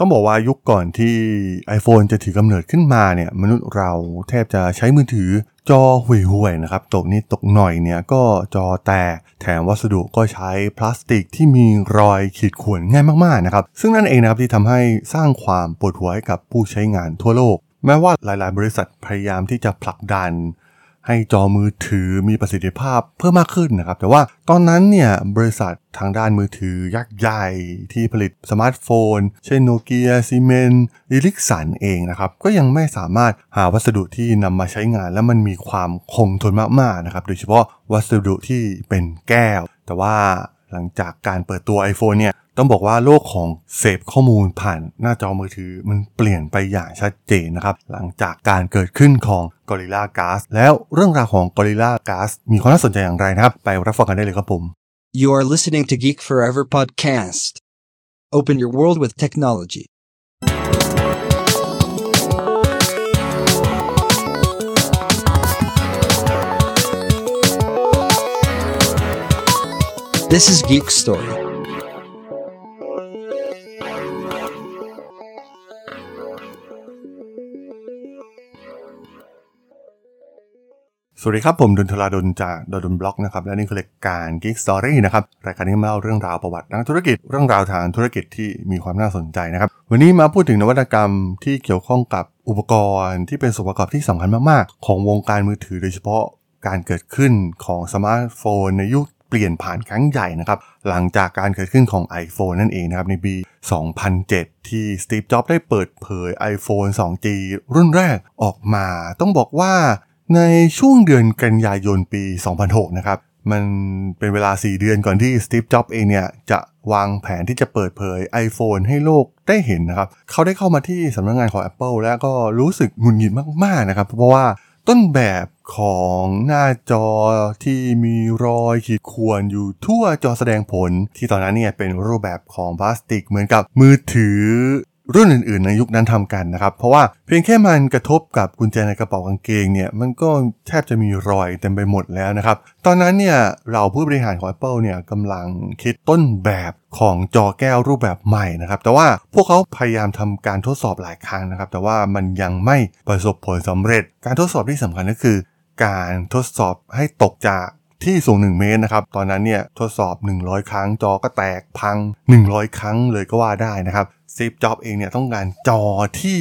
ต้องบอกว่ายุคก่อนที่ iPhone จะถือกำเนิดขึ้นมาเนี่ยมนุษย์เราแทบจะใช้มือถือจอห่วยๆนะครับตกนิดตกหน่อยเนี่ยก็จอแตกแถมวัสดุก็ใช้พลาสติกที่มีรอยขีดข่วนง่ายมากๆนะครับซึ่งนั่นเองนะครับที่ทำให้สร้างความปวดหัวให้กับผู้ใช้งานทั่วโลก แม้ว่าหลายๆ บริษัทพยายามที่จะผลักดัน ให้จอมือถือมีประสิทธิภาพเพิ่มมากขึ้นนะครับ แต่ว่าตอนนั้นเนี่ยบริษัททางด้านมือถือยักษ์ใหญ่ที่ผลิตสมาร์ทโฟน เช่นโนเกียซีเมนส์อีริคสันเองนะครับ ก็ยังไม่สามารถหาวัสดุที่นำมาใช้งาน แล้วมันมีความคงทนมากๆนะครับ โดยเฉพาะวัสดุที่เป็นแก้ว แต่ว่า หลังจากการเปิดตัว iPhone เนี่ยต้องบอกว่าโลกของเสพข้อมูลผ่านหน้าจอมือถือมันเปลี่ยนไปอย่างชัดเจนนะครับ หลังจากการเกิดขึ้นของ Gorilla Glass แล้วเรื่องราวของ Gorilla Glass มีความน่าสนใจอย่างไรนะครับ ไปรับฟังกันได้เลยครับผม You are listening to Geek Forever podcast. Open your world with technology. This is Geek Story. สวัสดีครับ ผมด.ดลจากด.ดล็อกนะครับ และนี่คือรายการ Geek Story นะครับ รายการที่มาเล่าเรื่องราวประวัตินักธุรกิจเรื่องราวทางธุรกิจที่มีความน่าสนใจนะครับ วันนี้มาพูดถึงนวัตกรรมที่เกี่ยวข้องกับอุปกรณ์ที่เป็นส่วนประกอบที่สำคัญมาก ๆ ของวงการมือถือโดยเฉพาะการเกิดขึ้นของสมาร์ทโฟนในยุค เปลี่ยนผ่านครั้งใหญ่นะครับหลังจากการเกิดขึ้นของ iPhone นั่นเองนะครับในปี 2007 ที่สตีฟ จ็อบส์ได้เปิดเผย iPhone 2G รุ่นแรกออกมา ต้องบอกว่าในช่วงเดือนกันยายนปี 2006 นะครับมันเป็นเวลา 4 เดือนก่อนที่สตีฟ จ็อบส์เองเนี่ยจะวางแผนที่จะเปิดเผย iPhone ให้โลกได้เห็นนะครับ เขาได้เข้ามาที่สำนักงานของ Apple แล้วก็รู้สึกหงุดหงิดมาก ๆ นะครับ เพราะว่า ต้นแบบของหน้าจอที่มีรอยขีดข่วนอยู่ทั่วจอแสดงผล ที่ตอนนั้นเนี่ยเป็นรูปแบบของพลาสติกเหมือนกับมือถือ รุ่นอื่นๆ ในยุคนั้นทำกันนะครับ เพราะว่าเพียงแค่มันกระทบกับกุญแจในกระเป๋ากางเกงเนี่ยมันก็แทบจะมีรอยเต็มไปหมดแล้วนะครับ ตอนนั้นเนี่ยเราผู้บริหารของ Apple เนี่ยกำลังคิดต้นแบบของจอแก้วรูปแบบใหม่นะครับ แต่ว่าพวกเขาพยายามทำการทดสอบหลายครั้งนะครับ แต่ว่ามันยังไม่ประสบผลสำเร็จ การทดสอบที่สำคัญก็คือ การทดสอบให้ตกจาก ที่สูง 1 เมตรนะครับ ตอนนั้นเนี่ยทดสอบ 100 ครั้งจอก็แตกพัง 100 ครั้งเลยก็ว่าได้นะครับซีฟจ็อบเองเนี่ยต้องการจอที่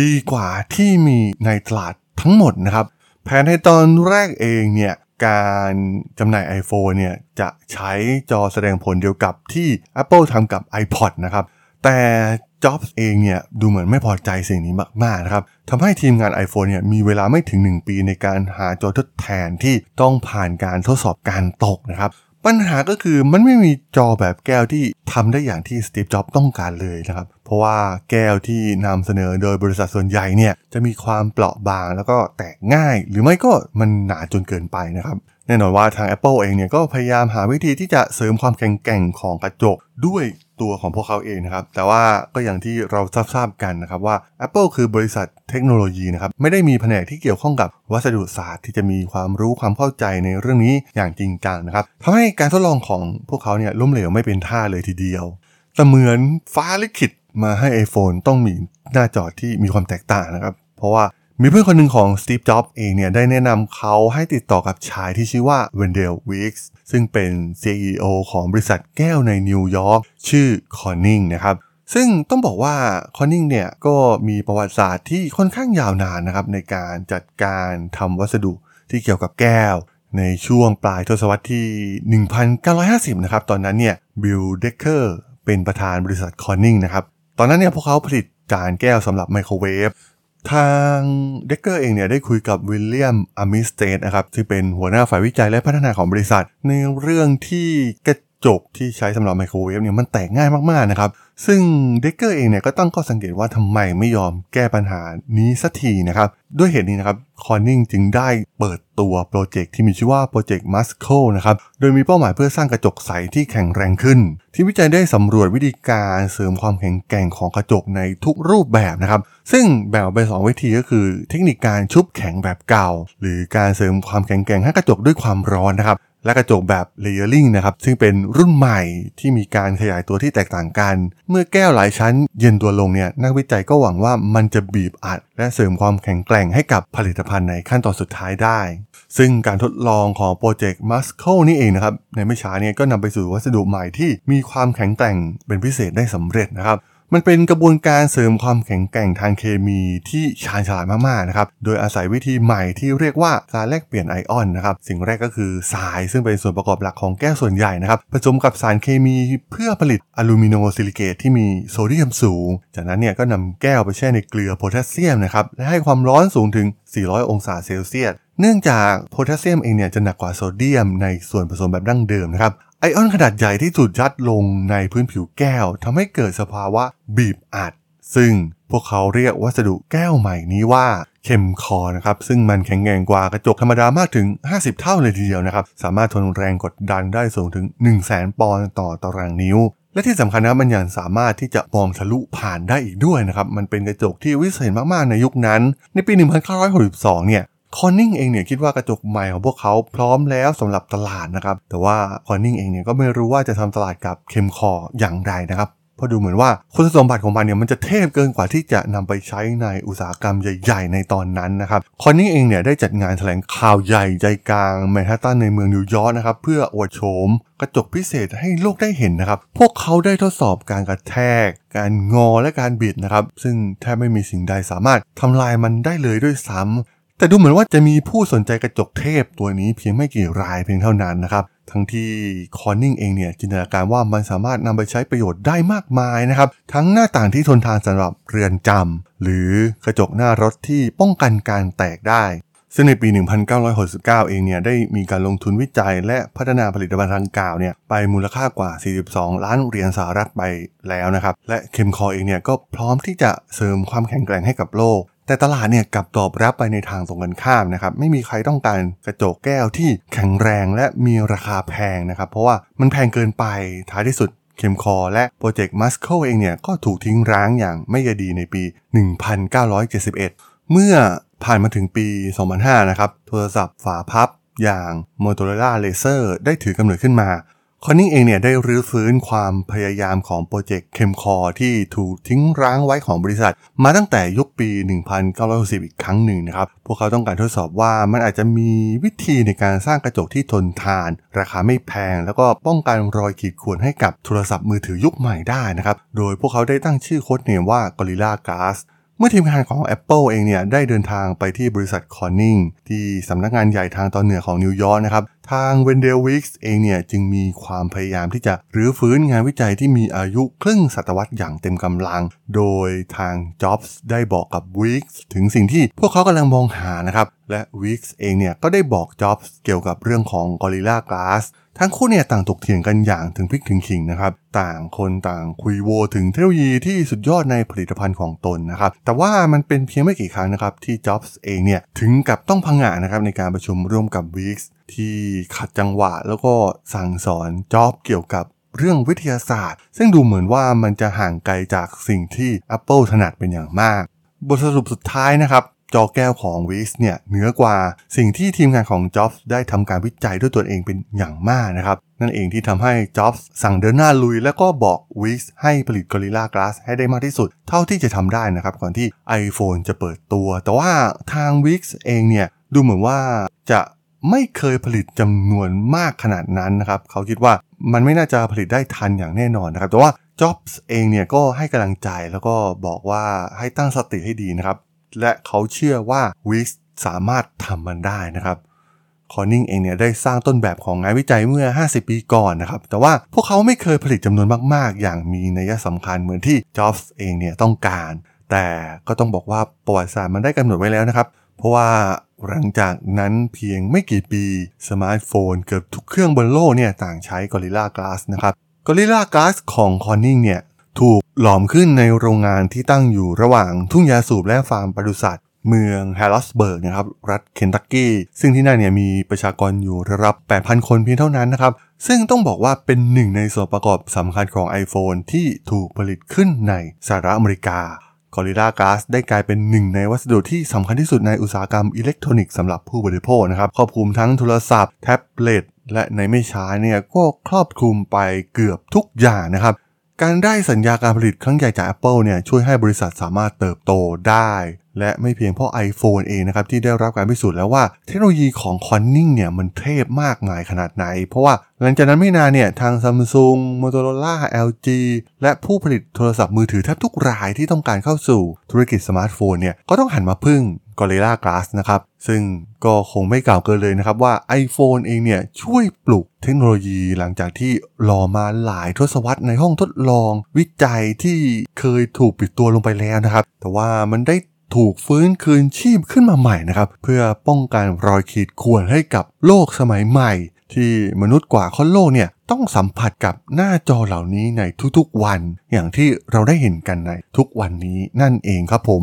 ดีกว่าที่มีในตลาดทั้งหมดนะครับ แผนในตอนแรกเองเนี่ยการจำหน่าย iPhone เนี่ยจะใช้จอแสดงผลเดียวกับที่ Apple ทำกับ iPod นะครับ แต่จ็อบส์เองเนี่ยดูเหมือนไม่พอใจสิ่งนี้มากๆนะครับทำให้ทีมงาน iPhone เนี่ยมีเวลาไม่ถึง 1 ปีในการหาจอทดแทนที่ต้องผ่านการทดสอบการตกนะครับ ปัญหาก็คือมันไม่มีจอแบบแก้วที่ทำได้อย่างที่สตีฟจ็อบส์ต้องการเลยนะครับ เพราะว่าแก้วที่นำเสนอโดยบริษัทส่วนใหญ่เนี่ยจะมีความเปราะบางแล้วก็แตกง่าย หรือไม่ก็มันหนาจนเกินไปนะครับ แน่นอนว่าทาง Apple เองเนี่ยก็พยายามหาวิธีที่จะเสริมความแข็งแกร่งของกระจกด้วยตัวของพวกเขาเองนะครับ แต่ว่าก็อย่างที่เราทราบกันนะครับว่า Apple คือบริษัทเทคโนโลยีนะครับ ไม่ได้มีแผนกที่เกี่ยวข้องกับวัสดุศาสตร์ที่จะมีความรู้ความเข้าใจในเรื่องนี้อย่างจริงจังนะครับทำให้การทดลองของพวกเขาเนี่ยล้มเหลวไม่เป็นท่าเลยทีเดียวแต่เหมือนฟ้าลิขิตมาให้ iPhone ต้องมีหน้าจอที่มีความแตกต่างนะครับ เพราะว่า มีเพื่อนคนหนึ่งของสตีฟจ็อบส์เองเนี่ยได้แนะนำเขาให้ติดต่อกับชายที่ชื่อว่าเวนเดลวีคส์ซึ่งเป็น CEO ของบริษัทแก้วในนิวยอร์กชื่อคอนนิงนะครับซึ่งต้องบอกว่าคอนนิงเนี่ยก็มีประวัติศาสตร์ที่ค่อนข้างยาวนานนะครับในการจัดการทำวัสดุที่เกี่ยวกับแก้ว ในช่วงปลายทศวรรษที่ 1950 นะครับตอนนั้นเนี่ยบิลเดเกอร์เป็นประธานบริษัทคอนนิงนะครับตอนนั้นเนี่ยพวกเขาผลิตจานแก้วสำหรับไมโครเวฟ ทางเดกเกอร์เองเนี่ยได้คุยกับวิลเลียมอามิสเตนนะครับที่เป็นหัวหน้าฝ่ายวิจัยและพัฒนาของบริษัท ในเรื่องที่กระ จกที่ใช้สำหรับไมโครเวฟเนี่ยมันแตกง่ายมากๆนะครับ ซึ่งเดกเกอร์เองเนี่ยก็ตั้งข้อสังเกตว่าทำไมไม่ยอมแก้ปัญหานี้สักทีนะครับ ด้วยเหตุนี้นะครับคอนนิงจึงได้เปิดตัวโปรเจกต์ที่มีชื่อว่า Project Muscle นะครับ โดยมีเป้าหมายเพื่อสร้างกระจกใสที่แข็งแรงขึ้น ทีมวิจัยได้สำรวจวิธีการเสริมความแข็งแกร่งของกระจกในทุกรูปแบบนะครับ ซึ่งแบ่งออกเป็นสองวิธีก็คือ เทคนิคการชุบแข็งแบบเก่า หรือการเสริมความแข็งแกร่งให้กระจกด้วยความร้อนนะครับ และกระจกแบบ layering นะครับ ซึ่งเป็นรุ่นใหม่ที่มีการขยายตัวที่แตกต่างกัน เมื่อแก้วหลายชั้นเย็นตัวลงเนี่ยนักวิจัยก็หวังว่ามันจะบีบอัด และเสริมความแข็งแกร่งให้กับผลิตภัณฑ์ในขั้นตอนสุดท้ายได้ ซึ่งการทดลองของโปรเจกต์มัสโคนี่เองนะครับ ในไม่ช้าเนี่ยก็นำไปสู่วัสดุใหม่ที่มีความแข็งแกร่งเป็นพิเศษได้สำเร็จนะครับ มันเป็นกระบวนการเสริมความแข็งแกร่งทางเคมีที่ชาญฉลาดมากๆนะครับ โดยอาศัยวิธีใหม่ที่เรียกว่าการแลกเปลี่ยนไอออนนะครับ สิ่งแรกก็คือทรายซึ่งเป็นส่วนประกอบหลักของแก้วส่วนใหญ่นะครับผสมกับสารเคมีเพื่อผลิตอะลูมิโนซิลิเกตที่มีโซเดียมสูง จากนั้นเนี่ยก็นำแก้วไปแช่ในเกลือโพแทสเซียมนะครับและให้ความร้อนสูงถึง 400 องศาเซลเซียส เนื่องจากโพแทสเซียมเองเนี่ยจะหนักกว่าโซเดียมในส่วนผสมแบบดั้งเดิมนะครับไอออนขนาดใหญ่ที่ถูกยัดลงในพื้นผิวแก้วทำให้เกิดสภาวะบีบอัด ซึ่งพวกเขาเรียกวัสดุแก้วใหม่นี้ว่า Chemcor นะครับซึ่งมันแข็งแรงกว่ากระจกธรรมดามากถึง 50 เท่าเลยทีเดียวนะครับ สามารถทนแรงกดดันได้สูงถึง 1 0 0 0 0แสนปอนด์ต่อตารางนิ้ว และที่สำคัญนะมันยังสามารถที่จะมองทะลุผ่านได้อีกด้วยนะครับ มันเป็นกระจกที่วิเศษมากๆในยุคนั้น ในปี 1962 เนี่ย คอนนิงเองเนี่ยคิดว่ากระจกใหม่ของพวกเขาพร้อมแล้วสำหรับตลาดนะครับ แต่ว่าคอนนิงเองเนี่ยก็ไม่รู้ว่าจะทำตลาดกับเคมคออย่างไรนะครับเพราะดูเหมือนว่าคุณสมบัติของมันเนี่ยมันจะเทพเกินกว่าที่จะนำไปใช้ในอุตสาหกรรมใหญ่ ๆ ในตอนนั้นนะครับ คอนนี่เองเนี่ยได้จัดงานแถลงข่าวใหญ่ใจกลางแมนฮัตตันในเมืองนิวยอร์กนะครับ เพื่ออวดโฉมกระจกพิเศษให้โลกได้เห็นนะครับ พวกเขาได้ทดสอบการกระแทก การงอและการบิดนะครับ ซึ่งแทบไม่มีสิ่งใดสามารถทำลายมันได้เลยด้วยซ้ำ แต่ดูเหมือนว่าจะมีผู้สนใจกระจกเทพตัวนี้เพียงไม่กี่รายเพียงเท่านั้นนะครับ ทั้งที่คอนนิงเองเนี่ยจินตนาการว่ามันสามารถนำไปใช้ประโยชน์ได้มากมายนะครับ ทั้งหน้าต่างที่ทนทานสำหรับเรือนจำหรือกระจกหน้ารถที่ป้องกันการแตกได้ซึ่งในปี 1969 เองเนี่ยได้มีการลงทุนวิจัยและพัฒนาผลิตภัณฑ์ทางกล่าวเนี่ยไปมูลค่ากว่า 42 ล้านเหรียญสหรัฐไปแล้วนะครับ และเคมคอเองเนี่ยก็พร้อมที่จะเสริมความแข็งแกร่งให้กับโลก แต่ตลาดเนี่ยกลับตอบรับไปในทางตรงกันข้ามนะครับไม่มีใครต้องการกระจกแก้วที่แข็งแรงและมีราคาแพงนะครับเพราะว่ามันแพงเกินไปท้ายที่สุดเคมคอและโปรเจกต์มัสโคเองเนี่ยก็ถูกทิ้งร้างอย่างไม่ยดีในปี 1971 เมื่อผ่านมาถึงปี 2005 นะครับ โทรศัพท์ฝาพับอย่าง Motorola Laser ได้ถือกำเนิดขึ้นมา คอนนิงเองเนี่ยได้รื้อฟื้นความพยายามของโปรเจกต์เคมคอที่ถูกทิ้งร้างไว้ของบริษัท มาตั้งแต่ยุคปี 1960 อีกครั้งหนึ่งนะครับ พวกเขาต้องการทดสอบว่ามันอาจจะมีวิธีในการสร้างกระจกที่ทนทาน ราคาไม่แพง แล้วก็ป้องกันรอยขีดข่วนให้กับโทรศัพท์มือถือยุคใหม่ได้นะครับ โดยพวกเขาได้ตั้งชื่อโค้ดเนมว่า Gorilla Glass เมื่อทีมงานของ Apple เองเนี่ยได้เดินทางไปที่บริษัทคอนนิงที่สำนักงานใหญ่ทางตอนเหนือของนิวยอร์กนะครับ ทางเวนเดลวิกส์เองเนี่ยจึงมีความพยายามที่จะรื้อฟื้นงานวิจัยที่มีอายุครึ่งศตวรรษอย่างเต็มกำลัง โดยทางจ็อบส์ได้บอกกับวิกส์ถึงสิ่งที่พวกเขากำลังมองหานะครับ และวิกส์เองเนี่ยก็ได้บอกจ็อบส์เกี่ยวกับเรื่องของ Gorilla Glass ทั้งคู่เนี่ยต่างตกเถียงกันอย่างถึงพริกถึงขิงนะครับ ต่างคนต่างคุยโวถึงเทคโนโลยีที่สุดยอดในผลิตภัณฑ์ของตนนะครับ แต่ว่ามันเป็นเพียงไม่กี่ครั้งนะครับที่จ็อบส์เองเนี่ยถึงกับต้องพังงะนะครับในการประชุมร่วมกับวิกส์ ที่ขัดจังหวะ แล้วก็สั่งสอนจ็อบเกี่ยวกับเรื่องวิทยาศาสตร์ ซึ่งดูเหมือนว่ามันจะห่างไกลจากสิ่งที่ Apple ถนัดเป็นอย่างมาก บทสรุปสุดท้ายนะครับ จอแก้วของวิสเนี่ยเหนือกว่าสิ่งที่ทีมงานของจ็อบส์ได้ทำการวิจัยด้วยตัวเองเป็นอย่างมากนะครับ นั่นเองที่ทำให้จ็อบส์สั่งเดินหน้าลุย แล้วก็บอกวิสให้ผลิต Gorilla Glass ให้ได้มากที่สุด เท่าที่จะทำได้นะครับก่อนที่ iPhone จะเปิดตัว แต่ว่าทางวิกเองเนี่ยดูเหมือนว่าจะ ไม่เคยผลิตจำนวนมากขนาดนั้นนะครับ เขาคิดว่ามันไม่น่าจะผลิตได้ทันอย่างแน่นอนนะครับ แต่ว่าจ็อบส์เองเนี่ยก็ให้กำลังใจแล้วก็บอกว่าให้ตั้งสติให้ดีนะครับ และเขาเชื่อว่าวิสสามารถทำมันได้นะครับคอนนิงเองเนี่ยได้สร้างต้นแบบของงานวิจัยเมื่อ 50 ปีก่อนนะครับ แต่ว่าพวกเขาไม่เคยผลิตจำนวนมาก ๆ อย่างมีนัยสำคัญเหมือนที่จ็อบส์เองเนี่ยต้องการ แต่ก็ต้องบอกว่าประวัติศาสตร์มันได้กำหนดไว้แล้วนะครับ เพราะว่าหลังจากนั้นเพียงไม่กี่ปีสมาร์ทโฟนเกือบทุกเครื่องบนโลกเนี่ยต่างใช้ Gorilla Glass นะครับ Gorilla Glass ของ Corning เนี่ยถูกหลอมขึ้นในโรงงานที่ตั้งอยู่ระหว่างทุ่งยาสูบและฟาร์มปศุสัตว์เมืองแฮร์รอดส์เบิร์กนะครับรัฐเคนตักกี้ ซึ่งที่นั่นเนี่ยมีประชากรอยู่ระดับ8,000 คนเพียงเท่านั้นนะครับ ซึ่งต้องบอกว่าเป็นหนึ่งในส่วนประกอบสำคัญของ iPhone ที่ถูกผลิตขึ้นในสหรัฐอเมริกา กอริลลาก๊าซได้กลายเป็นหนึ่งในวัสดุที่สำคัญที่สุดในอุตสาหกรรมอิเล็กทรอนิกส์สำหรับผู้บริโภคนะครับครอบคลุมทั้งโทรศัพท์แท็บเล็ตและในไม่ช้าเนี่ยก็ครอบคลุมไปเกือบทุกอย่างนะครับ การได้สัญญาการผลิตครั้งใหญ่จาก Apple เนี่ยช่วยให้บริษัทสามารถเติบโตได้ และไม่เพียงเพราะ iPhone เองนะครับที่ได้รับการพิสูจน์แล้วว่าเทคโนโลยีของ Corning เนี่ยมันเทพมากมายขนาดไหน เพราะว่าหลังจากนั้นไม่นานเนี่ยทาง Samsung Motorola LG และผู้ผลิตโทรศัพท์มือถือแทบทุกรายที่ต้องการเข้าสู่ธุรกิจสมาร์ทโฟนเนี่ยก็ต้องหันมาพึ่ง Gorilla Glass นะครับ ซึ่งก็คงไม่กล่าวเกินเลยนะครับว่า iPhone เองเนี่ยช่วยปลุกเทคโนโลยีหลังจากที่รอมาหลายทศวรรษในห้องทดลอง วิจัยที่เคยถูกปิดตัวลงไปแล้วนะครับ แต่ว่ามันได้ถูกฟื้นคืนชีพขึ้นมาใหม่นะครับเพื่อป้องกันรอยขีดข่วนให้กับโลกสมัยใหม่ ที่มนุษย์กว่าคนโลกเนี่ยต้องสัมผัสกับหน้าจอเหล่านี้ในทุกๆวัน อย่างที่เราได้เห็นกันในทุกวันนี้นั่นเองครับผม